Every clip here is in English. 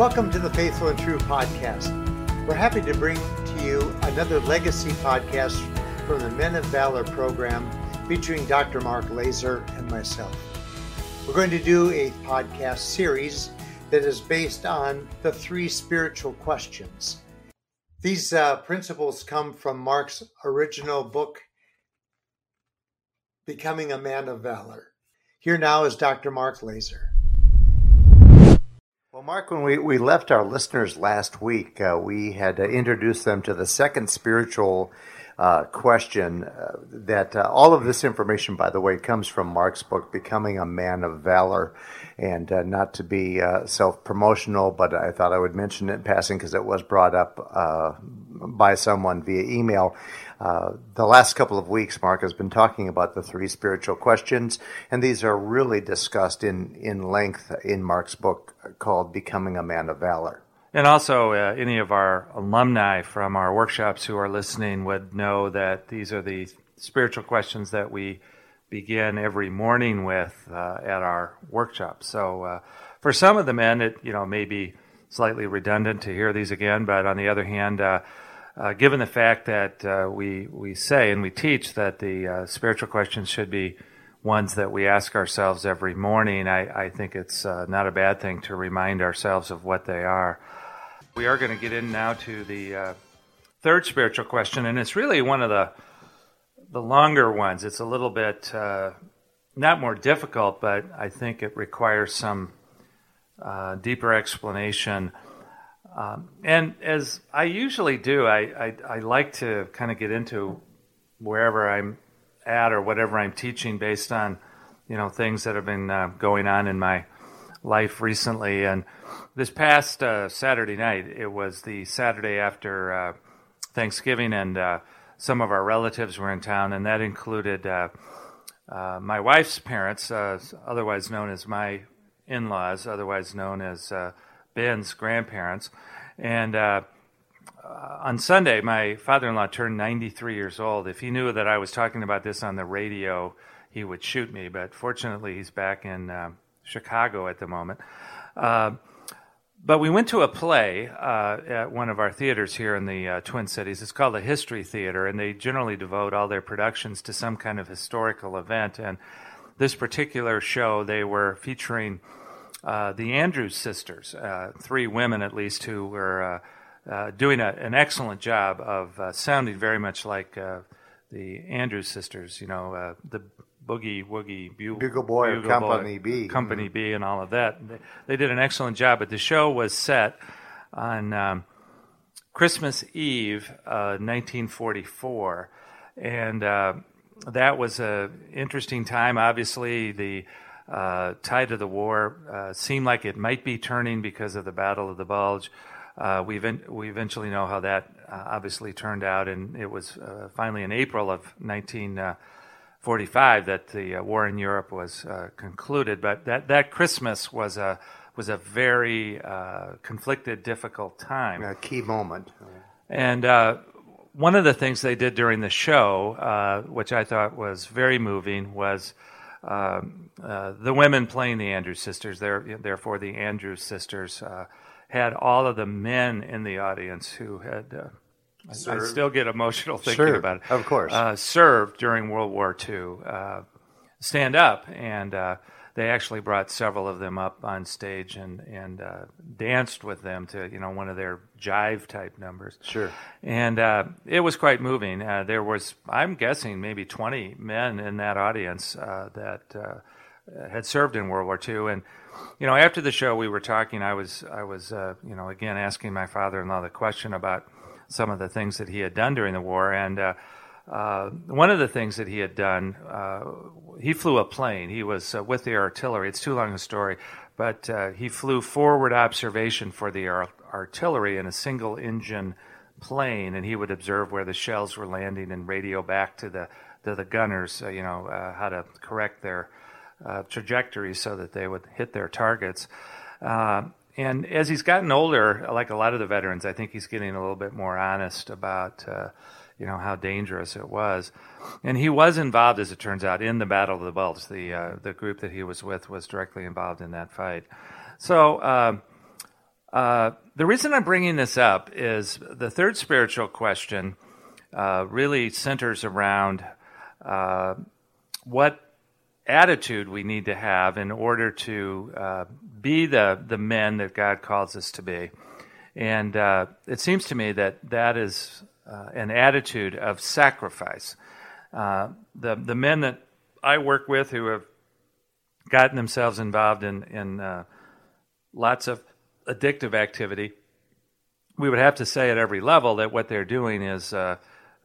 Welcome to the Faithful and True podcast. We're happy to bring to you another legacy podcast from the Men of Valor program featuring Dr. Mark Laaser and myself. We're going to do a podcast series that is based on the three spiritual questions. These uh, principles come from Mark's original book, Becoming a Man of Valor. Here now is Dr. Mark Laaser. Mark, when we, we left our listeners last week, uh, we had uh, introduced them to the second spiritual uh, question. Uh, that uh, all of this information, by the way, comes from Mark's book, Becoming a Man of Valor. And uh, not to be self promotional, but I thought I would mention it in passing because it was brought up by someone via email. Uh, the last couple of weeks, Mark has been talking about the three spiritual questions, and these are really discussed in, in length in Mark's book called Becoming a Man of Valor. And also, uh, any of our alumni from our workshops who are listening would know that these are the spiritual questions that we begin every morning with uh, at our workshops. So, uh, for some of the men, it you know may be slightly redundant to hear these again, but on the other hand, uh, uh, given the fact that uh, we we say and we teach that the spiritual questions should be ones that we ask ourselves every morning, I, I think it's not a bad thing to remind ourselves of what they are. We are going to get in now to the uh, third spiritual question, and it's really one of the the longer ones. It's a little bit uh, not more difficult, but I think it requires some deeper explanation. Um, and as I usually do, I, I, I like to kind of get into wherever I'm at or whatever I'm teaching based on, you know, things that have been uh, going on in my life recently. And this past uh, Saturday night, it was the Saturday after uh, Thanksgiving, and uh, some of our relatives were in town, and that included uh, uh, my wife's parents, otherwise known as my in-laws, otherwise known as Ben's grandparents. And uh, uh, on Sunday, my father in law turned 93 years old. If he knew that I was talking about this on the radio, he would shoot me. But fortunately, he's back in uh, Chicago at the moment. Uh, but we went to a play uh, at one of our theaters here in the uh, Twin Cities. It's called the History Theater, and they generally devote all their productions to some kind of historical event. And this particular show, they were featuring uh, the Andrews sisters, uh, three women at least, who were uh, doing a, an excellent job of sounding very much like the Andrews sisters. You know, the Boogie Woogie Bugle, Bugle Boy Bugle Company Boy, B, Company mm-hmm. B, and all of that. They, they, did an excellent job. But the show was set on um, Christmas Eve, 1944, and that was an interesting time. Obviously, the uh, tide of the war uh, seemed like it might be turning because of the Battle of the Bulge. Uh, we, we eventually know how that uh, obviously turned out, and it was uh, finally in April of 1945 that the uh, war in Europe was concluded. But that, that Christmas was a was a very conflicted, difficult time. A key moment. And one of the things they did during the show, which I thought was very moving, was um, uh, the women playing the Andrews sisters, therefore the Andrews sisters, uh, had all of the men in the audience who had. Uh, I still get emotional thinking sure, about it. Of course, uh, served during World War II, uh, stand up and they actually brought several of them up on stage and and uh, danced with them to you know one of their jive type numbers. Sure. And uh, it was quite moving. Uh, there was, I'm guessing, maybe 20 men in that audience uh, that uh, had served in World War II. And you know, after the show, we were talking. I was I was uh, you know again asking my father-in-law the question about some of the things that he had done during the war and uh, one of the things that he had done, uh, he flew a plane. He was uh, with the artillery. It's too long a story, but uh, he flew forward observation for the ar- artillery in a single engine plane, and he would observe where the shells were landing and radio back to the to the gunners, uh, you know, how to correct their trajectory so that they would hit their targets. And as he's gotten older, like a lot of the veterans, I think he's getting a little bit more honest about you know how dangerous it was. And he was involved, as it turns out, in the Battle of the Bulge. The uh, the group that he was with was directly involved in that fight. So uh, Uh, the reason I'm bringing this up is the third spiritual question uh, really centers around uh, what attitude we need to have in order to uh, be the, the men that God calls us to be. And uh, it seems to me that that is uh, an attitude of sacrifice. the, the men that I work with who have gotten themselves involved in, in lots of addictive activity, we would have to say at every level that what they're doing is uh,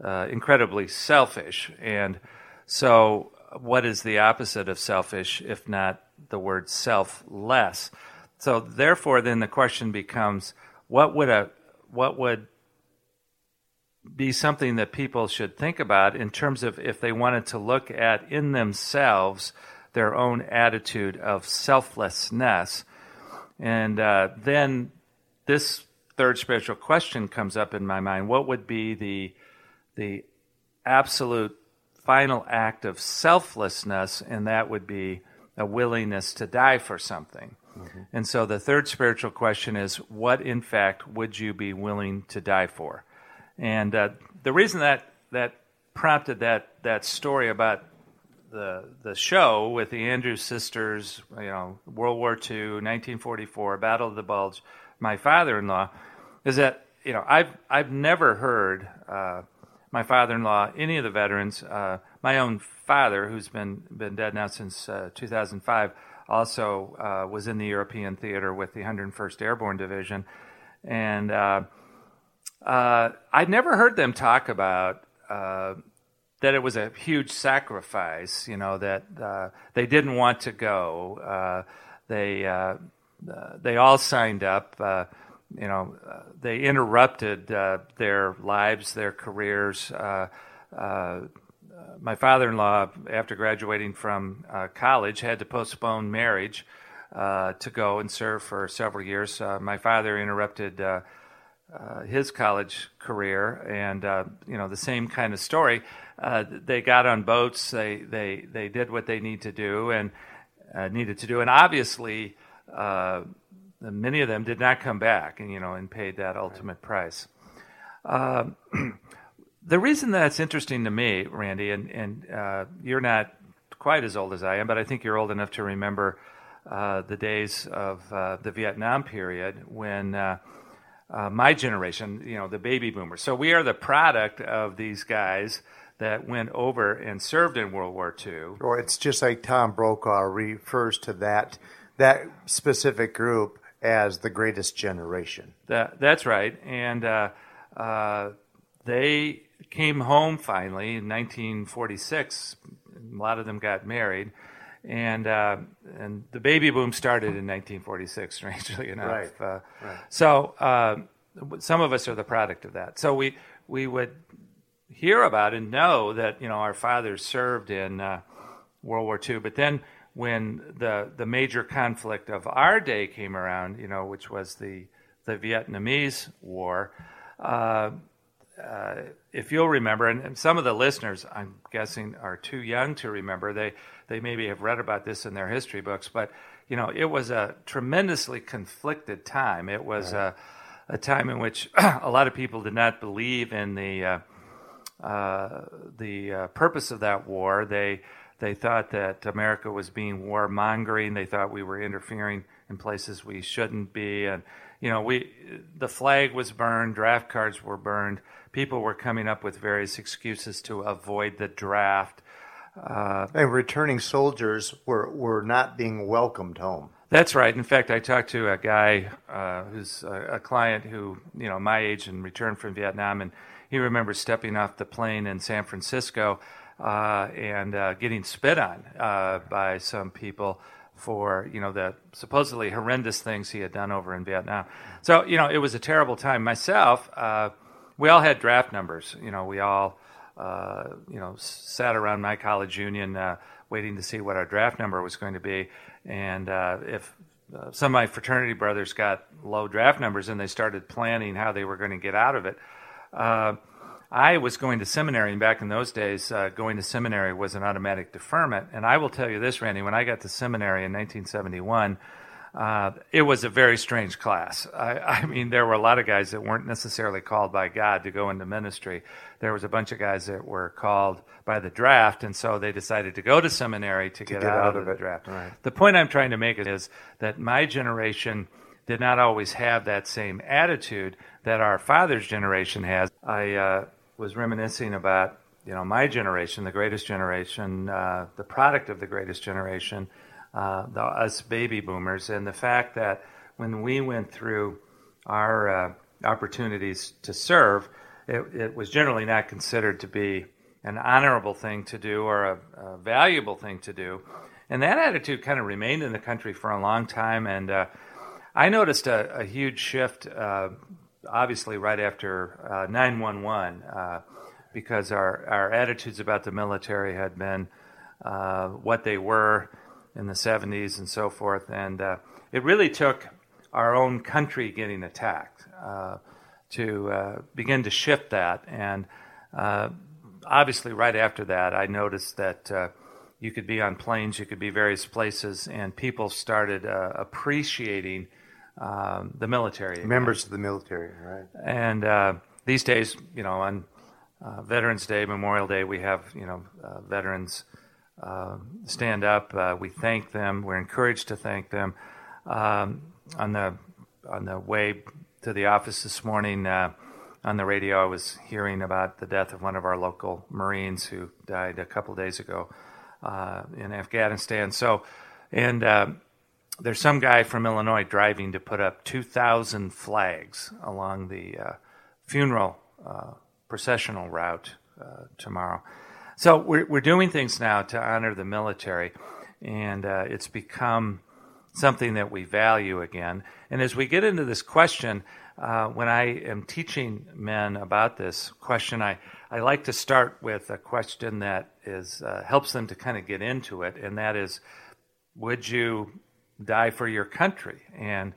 uh, incredibly selfish. And so, what is the opposite of selfish if not the word selfless? So, therefore, then the question becomes what would a what would be something that people should think about in terms of if they wanted to look at in themselves their own attitude of selflessness and uh, then this third spiritual question comes up in my mind: What would be the the absolute final act of selflessness? And that would be a willingness to die for something. Mm-hmm. And so the third spiritual question is: What, in fact, would you be willing to die for? And uh, the reason that that prompted that that story about the the show with the Andrews sisters, you know, World War II, 1944, Battle of the Bulge, my father-in-law, is that you know I've I've never heard uh, my father-in-law, any of the veterans, uh, my own father, who's been been dead now since uh, 2005, also uh, was in the European theater with the 101st Airborne Division, and uh, uh, I'd never heard them talk about that it was a huge sacrifice, you know, that uh, they didn't want to go. Uh, they, uh, uh they all signed up. Uh, you know, uh, they interrupted their lives, their careers. my father-in-law, after graduating from college, had to postpone marriage to go and serve for several years. my father interrupted uh, his college career, and uh, you know the same kind of story. Uh, they got on boats. They they they did what they need to do and uh, needed to do, and obviously uh, many of them did not come back, and you know and paid that ultimate price. Um, the reason that's interesting to me, Randy, and and you're not quite as old as I am, but I think you're old enough to remember the days of the Vietnam period when uh, my generation, you know, the baby boomers. So we are the product of these guys that went over and served in World War II. Or it's just like Tom Brokaw refers to that that specific group as the greatest generation. That, that's right, and uh, uh, they came home finally in 1946. A lot of them got married and uh, and the baby boom started in 1946. Strangely enough, right. Uh, right. so uh, some of us are the product of that. So we we would hear about and know that you know our fathers served in uh, World War II, but then when the the major conflict of our day came around, you know, which was the the Vietnamese War. Uh, uh, if you'll remember, and some of the listeners, I'm guessing, are too young to remember. They they maybe have read about this in their history books, but you know, it was a tremendously conflicted time. It was right. a, a time in which a lot of people did not believe in the uh, uh, the uh, purpose of that war. They they thought that America was being warmongering. They thought we were interfering in places we shouldn't be, and you know, we the flag was burned, draft cards were burned people were coming up with various excuses to avoid the draft. Uh, and returning soldiers were, were not being welcomed home. That's right. In fact, I talked to a guy uh, who's a, a, client who, you know, my age and returned from Vietnam, and he remembers stepping off the plane in San Francisco uh, and uh, getting spit on uh, by some people for, you know, the supposedly horrendous things he had done over in Vietnam. So, you know, it was a terrible time. Myself, uh, we all had draft numbers. You know, we all, uh, you know, sat around my college union waiting to see what our draft number was going to be. And if uh, some of my fraternity brothers got low draft numbers and they started planning how they were going to get out of it, uh, I was going to seminary, and back in those days, uh, going to seminary was an automatic deferment. And I will tell you this, Randy, when I got to seminary in 1971, uh, it was a very strange class. I, I, mean, there were a lot of guys that weren't necessarily called by God to go into ministry. There was a bunch of guys that were called by the draft, and so they decided to go to seminary to, to get, get, out, out of, of the draft. Right. The point I'm trying to make is that my generation did not always have that same attitude that our father's generation has. I uh, was reminiscing about you know my generation, the greatest generation, uh, the product of the greatest generation uh, the, us baby boomers, and the fact that when we went through our uh, opportunities to serve, it, it, was generally not considered to be an honorable thing to do or a, a valuable thing to do. And that attitude kind of remained in the country for a long time. And uh, I noticed a, a huge shift, uh, obviously, right after 911, uh, uh, because our, our attitudes about the military had been what they were in the 70s and so forth. And uh, it really took our own country getting attacked uh, to uh, begin to shift that. And uh, obviously, right after that, I noticed that uh, you could be on planes, you could be various places, and people started uh, appreciating um, the military. Members of the military, right. And these days, you know, on Veterans Day, Memorial Day, we have, you know, veterans uh, stand up. Uh, we thank them. We're encouraged to thank them. Um, on the on the way to the office this morning, uh, on the radio, I was hearing about the death of one of our local Marines who died a couple days ago uh, in Afghanistan. So, and uh, there's some guy from Illinois driving to put up 2,000 flags along the funeral processional route tomorrow. So we're, we're doing things now to honor the military, and uh, it's become something that we value again. And as we get into this question, uh, when I am teaching men about this question, I, I like to start with a question that is uh, helps them to kind of get into it, and that is, would you die for your country? And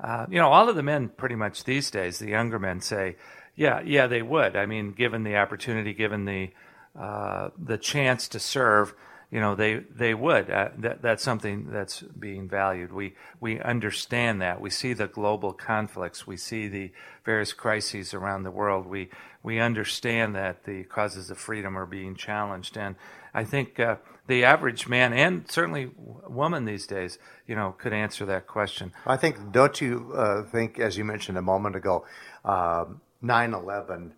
uh, you know, all of the men pretty much these days, the younger men say, yeah, yeah, they would. I mean, given the opportunity, given the uh, the chance to serve, you know, they they would. Uh, that, that's something that's being valued. We we understand that. We see the global conflicts. We see the various crises around the world. We we understand that the causes of freedom are being challenged, and I think uh, the average man and certainly woman these days, you know, could answer that question. I think. Don't you uh, think, as you mentioned a moment ago, um, nine eleven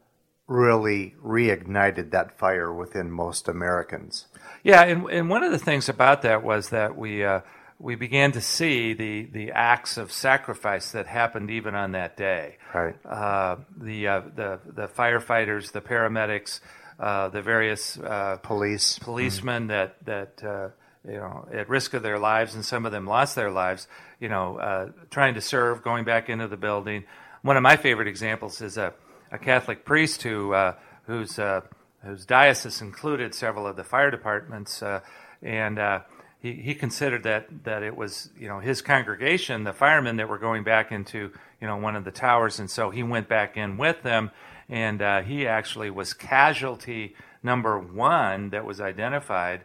really reignited that fire within most Americans. Yeah, and, and one of the things about that was that we uh, we began to see the, the acts of sacrifice that happened even on that day. Right. Uh, the, uh, the the firefighters, the paramedics, uh, the various uh, police policemen mm-hmm. that that uh, you know at risk of their lives, and some of them lost their lives. You know, trying to serve, going back into the building. One of my favorite examples is a a Catholic priest who uh, whose uh, whose diocese included several of the fire departments, uh, and uh, he, he considered that that it was you know his congregation, the firemen that were going back into you know one of the towers, and so he went back in with them, and uh, he actually was casualty number one that was identified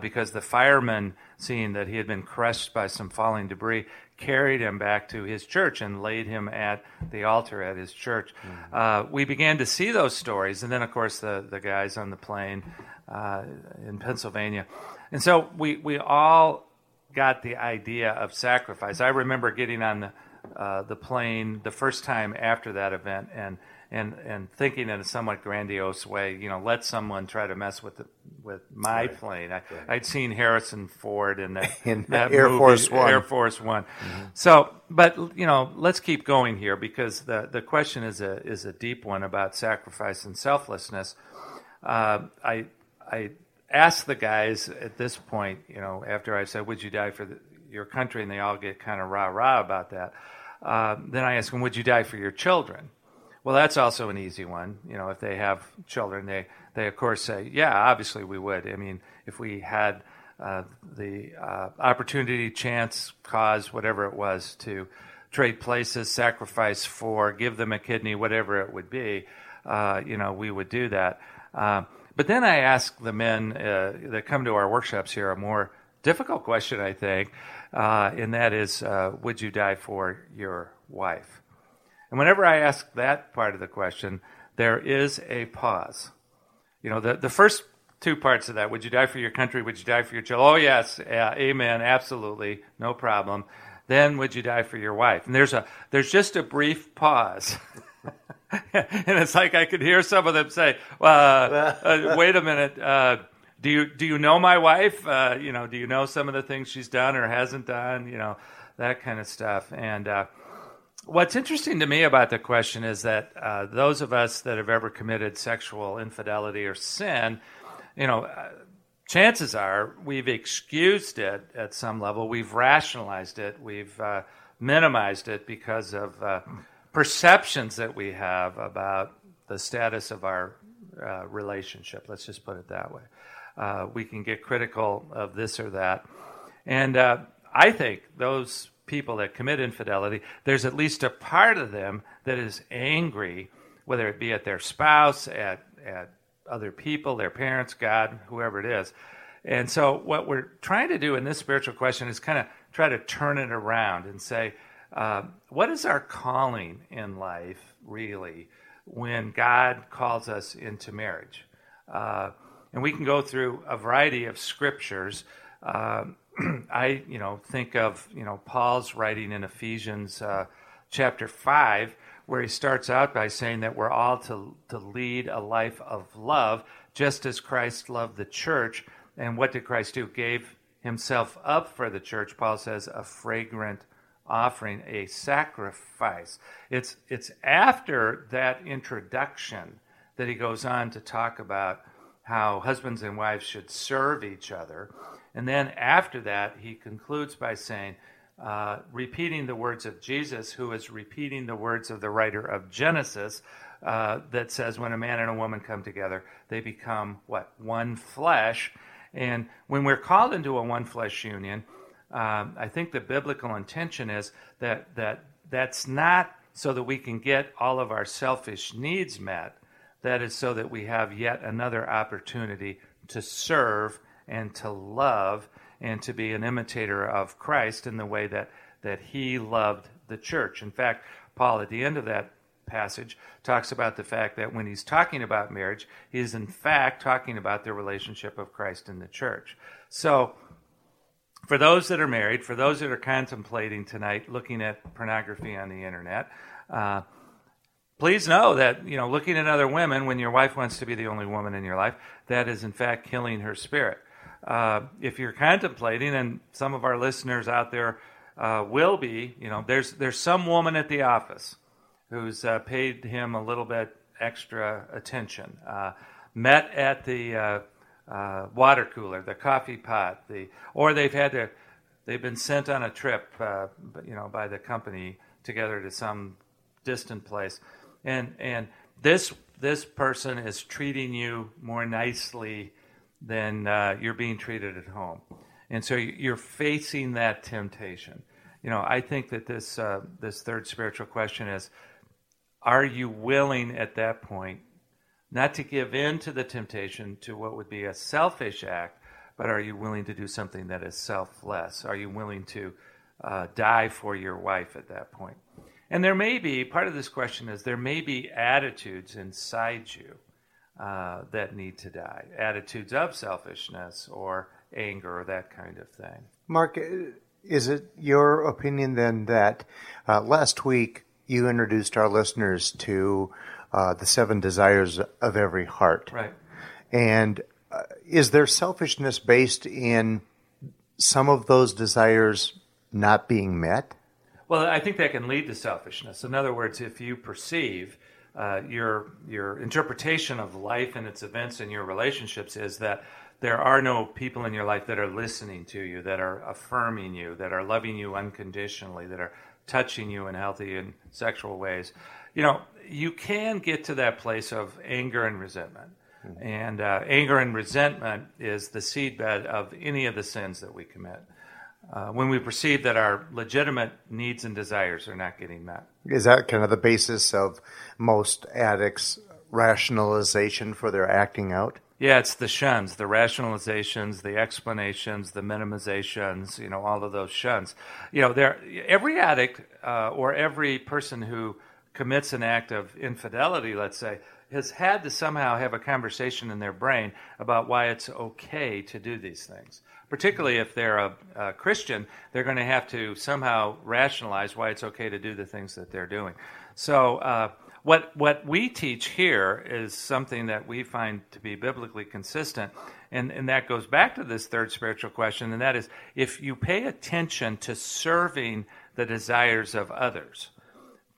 because the firemen, seeing that he had been crushed by some falling debris, carried him back to his church and laid him at the altar at his church. Mm-hmm. Uh, we began to see those stories, and then, of course, the, the guys on the plane uh, in Pennsylvania. And so we, we all got the idea of sacrifice. I remember getting on the, uh, the plane the first time after that event and and and thinking in a somewhat grandiose way, you know, let someone try to mess with the, with my right. plane. I, right. I'd seen Harrison Ford in that, in that Air movie, Force One. Air Force One. Mm-hmm. So, but you know, let's keep going here because the the question is a is a deep one about sacrifice and selflessness. Uh, I I asked the guys at this point, you know, after I said, "Would you die for the, your country?" and they all get kind of rah rah about that. Uh, then I asked them, "Would you die for your children?" Well, that's also an easy one. You know, if they have children, they, they of course say, yeah, obviously we would. I mean, if we had uh, the uh, opportunity, chance, cause, whatever it was, to trade places, sacrifice for, give them a kidney, whatever it would be, uh, you know, we would do that. Uh, but then I ask the men uh, that come to our workshops here a more difficult question, I think, uh, and that is, uh, would you die for your wife? And whenever I ask that part of the question, there is a pause. You know, the, the first two parts of that would you die for your country? Would you die for your children? Oh, yes, amen, absolutely, no problem. Then would you die for your wife? And there's, a, there's just a brief pause. and it's like I could hear some of them say, well, uh, uh, wait a minute. Uh, do you do you know my wife? Uh, you know, do you know some of the things she's done or hasn't done? You know, that kind of stuff. And uh, what's interesting to me about the question is that uh, those of us that have ever committed sexual infidelity or sin, you know, uh, chances are we've excused it at some level. We've rationalized it. We've uh, minimized it because of uh, perceptions that we have about the status of our relationship. Let's just put it that way uh, we can get critical of this or that. And uh, I think those people that commit infidelity, there's at least a part of them that is angry, whether it be at their spouse, at, at other people, their parents, God, whoever it is. And so, what we're trying to do in this spiritual question is kind of try to turn it around and say, uh, what is our calling in life really when God calls us into marriage? Uh, and we can go through a variety of scriptures. Uh, I, you know, think of you know Paul's writing in Ephesians uh, chapter five, where he starts out by saying that we're all to to lead a life of love, just as Christ loved the church. And what did Christ do? Gave himself up for the church. Paul says a fragrant offering, a sacrifice. It's it's after that introduction that he goes on to talk about how husbands and wives should serve each other. And then after that, he concludes by saying, uh, repeating the words of Jesus, who is repeating the words of the writer of Genesis, uh, that says, when a man and a woman come together, they become what? One flesh. And when we're called into a one flesh union, um, I think the biblical intention is that, that that's not so that we can get all of our selfish needs met, that is so that we have yet another opportunity to serve and to love and to be an imitator of Christ in the way that, that he loved the church. In fact, Paul, at the end of that passage, talks about the fact that when he's talking about marriage, he is in fact talking about the relationship of Christ and the church. So, for those that are married, for those that are contemplating tonight looking at pornography on the internet, uh, please know that you know looking at other women when your wife wants to be the only woman in your life that is in fact killing her spirit uh, if you're contemplating and some of our listeners out there uh, will be you know there's there's some woman at the office who's uh, paid him a little bit extra attention. Uh, met at the uh, water cooler the coffee pot the or they've had they've been sent on a trip you know by the company together to some distant place. And and this this person is treating you more nicely than uh, you're being treated at home, and so you're facing that temptation. You know, I think that this uh, this third spiritual question is: Are you willing at that point not to give in to the temptation to what would be a selfish act, but are you willing to do something that is selfless? Are you willing to uh, die for your wife at that point? And there may be, part of this question is there may be attitudes inside you uh, that need to die attitudes of selfishness or anger or that kind of thing. Mark, is it your opinion then that uh, last week you introduced our listeners to uh, the seven desires of every heart? Right. And uh, is there selfishness based in some of those desires not being met? Well, I think that can lead to selfishness. In other words, if you perceive uh, your your interpretation of life and its events and your relationships is that there are no people in your life that are listening to you, that are affirming you, that are loving you unconditionally, that are touching you in healthy and sexual ways. You know, you can get to that place of anger and resentment. Mm-hmm. And uh, anger and resentment is the seedbed of any of the sins that we commit uh, when we perceive that our legitimate needs and desires are not getting met. Is that kind of the basis of most addicts' rationalization for their acting out? Yeah, it's the shuns, the rationalizations, the explanations, the minimizations, you know, all of those shuns. You know, there every addict uh, or every person who commits an act of infidelity, let's say, has had to somehow have a conversation in their brain about why it's okay to do these things. Particularly if they're a, a Christian, they're going to have to somehow rationalize why it's okay to do the things that they're doing. So, uh, what, what we teach here is something that we find to be biblically consistent, and, and that goes back to this third spiritual question, and that is if you pay attention to serving the desires of others.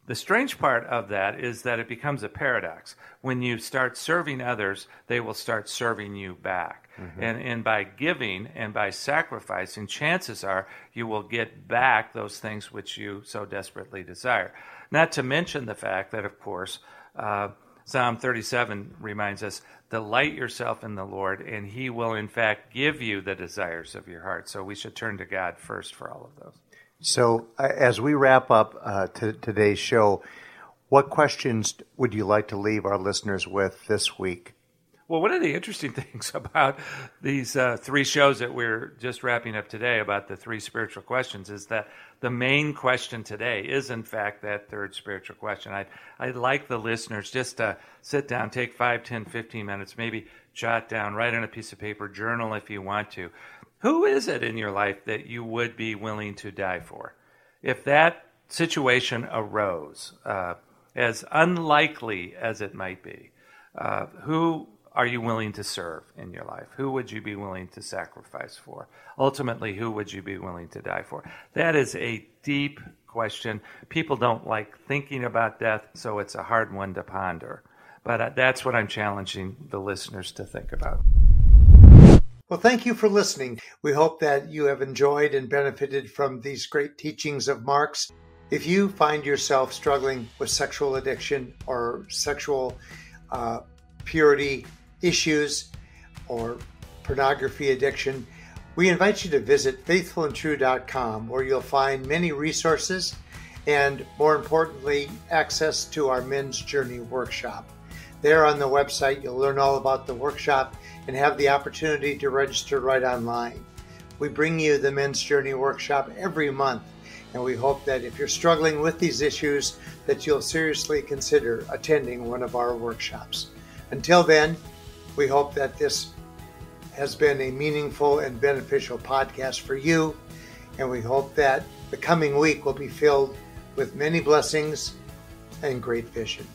The strange part of that is that it becomes a paradox. When you start serving others, they will start serving you back. Mm-hmm. And, and by giving and by sacrificing, chances are you will get back those things which you so desperately desire. Not to mention the fact that, of course, uh, Psalm 37 reminds us delight yourself in the Lord, and He will, in fact, give you the desires of your heart. So we should turn to God first for all of those. So, uh, as we wrap up uh, t- today's show, what questions would you like to leave our listeners with this week? Well, one of the interesting things about these uh, three shows that we're just wrapping up today about the three spiritual questions is that the main question today is, in fact, that third spiritual question. I'd, I'd like the listeners just to sit down, take 5, 10, 15 minutes, maybe jot down, write on a piece of paper, journal if you want to. Who is it in your life that you would be willing to die for? If that situation arose, uh, as unlikely as it might be, uh, who are you willing to serve in your life? Who would you be willing to sacrifice for? Ultimately, who would you be willing to die for? That is a deep question. People don't like thinking about death, so it's a hard one to ponder. But uh, that's what I'm challenging the listeners to think about. Well, thank you for listening. We hope that you have enjoyed and benefited from these great teachings of Mark's. If you find yourself struggling with sexual addiction or sexual uh, purity issues or pornography addiction, we invite you to visit faithfulandtrue.com where you'll find many resources and, more importantly, access to our Men's Journey workshop. There on the website, you'll learn all about the workshop and have the opportunity to register right online. We bring you the Men's Journey workshop every month, and we hope that if you're struggling with these issues, that you'll seriously consider attending one of our workshops. Until then, we hope that this has been a meaningful and beneficial podcast for you, and we hope that the coming week will be filled with many blessings and great vision.